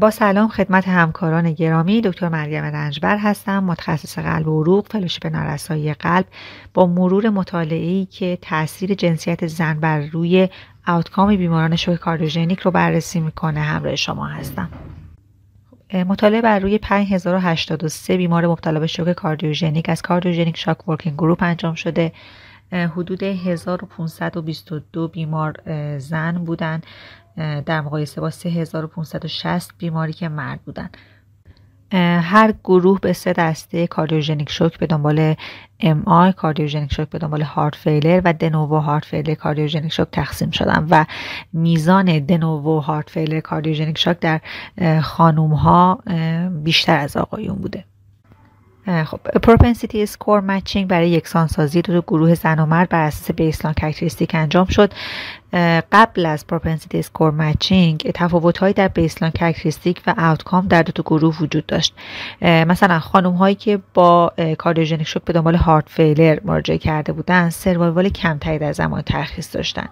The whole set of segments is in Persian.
با سلام خدمت همکاران گرامی دکتر مریم رنجبر هستم متخصص قلب و عروق fellowship نارسایی قلب با مرور مطالعه‌ای که تاثیر جنسیت زن بر روی outcome بیماران شوک cardiogenic رو بررسی می‌کنه همراه شما هستم. مطالعه بر روی 5083 بیمار مبتلا به شوک cardiogenic از Cardiogenic Shock Working Group انجام شده. حدود 1522 بیمار زن بودند در مقایسه با 3560 بیماری که مرد بودن. هر گروه به سه دسته cardiogenic shock به دنبال MI cardiogenic shock به دنبال heart failure و de novo heart failure cardiogenic shock تقسیم شدن و میزان de novo heart failure cardiogenic shock در خانوم ها بیشتر از آقایون بوده. خب propensity score matching برای یکسانسازی دو گروه زن و مرد بر اساس baseline characteristic انجام شد. قبل از propensity score matching تفاوت هایی در baseline characteristic و outcome در دو تا گروه وجود داشت. مثلا خانم هایی که با cardiogenic shock به دنبال heart failure مراجعه کرده بودند survival کمتری در زمان ترخیص داشتن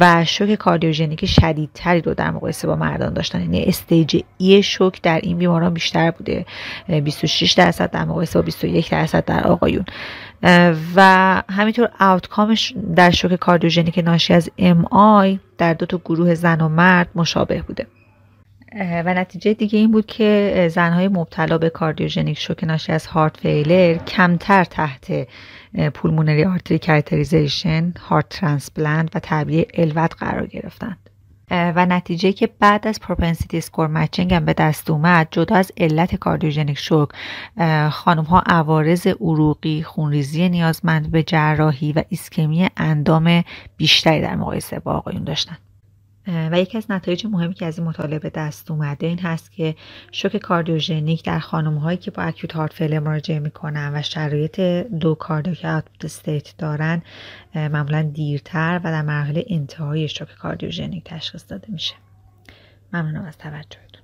و شوک cardiogenic شدیدتری رو در مقایسه با مردان داشتن. یعنی stage E شوک در این بیماران بیشتر بوده. 26 درصد در با 21 درصد در آقایون. و همینطور outcome ش در شوک کاردیوژنیک ناشی از MI در دو تا گروه زن و مرد مشابه بوده. و نتیجه دیگه این بود که زنهای مبتلا به cardiogenic shock ناشی از heart failure کمتر تحت pulmonary artery catheterization heart transplant و تعبیه LVAD قرار گرفتند. و نتیجه که بعد از propensity score matching هم به دست اومد جدا از علت cardiogenic shock خانم ها عوارض عروقی خونریزی نیازمند به جراحی و ایسکمی اندام بیشتری در مقایسه با آقایون داشتن. و یکی از نتایج مهمی که از این مطالعه به دست اومده این هست که شوک کاردیوژنیک در خانم هایی که با acute heart failure مراجعه می‌کنن و شرایط low cardiac state دارن معمولا دیرتر و در مرحله انتهای شوک کاردیوژنیک تشخیص داده میشه. ممنونم از توجهتون.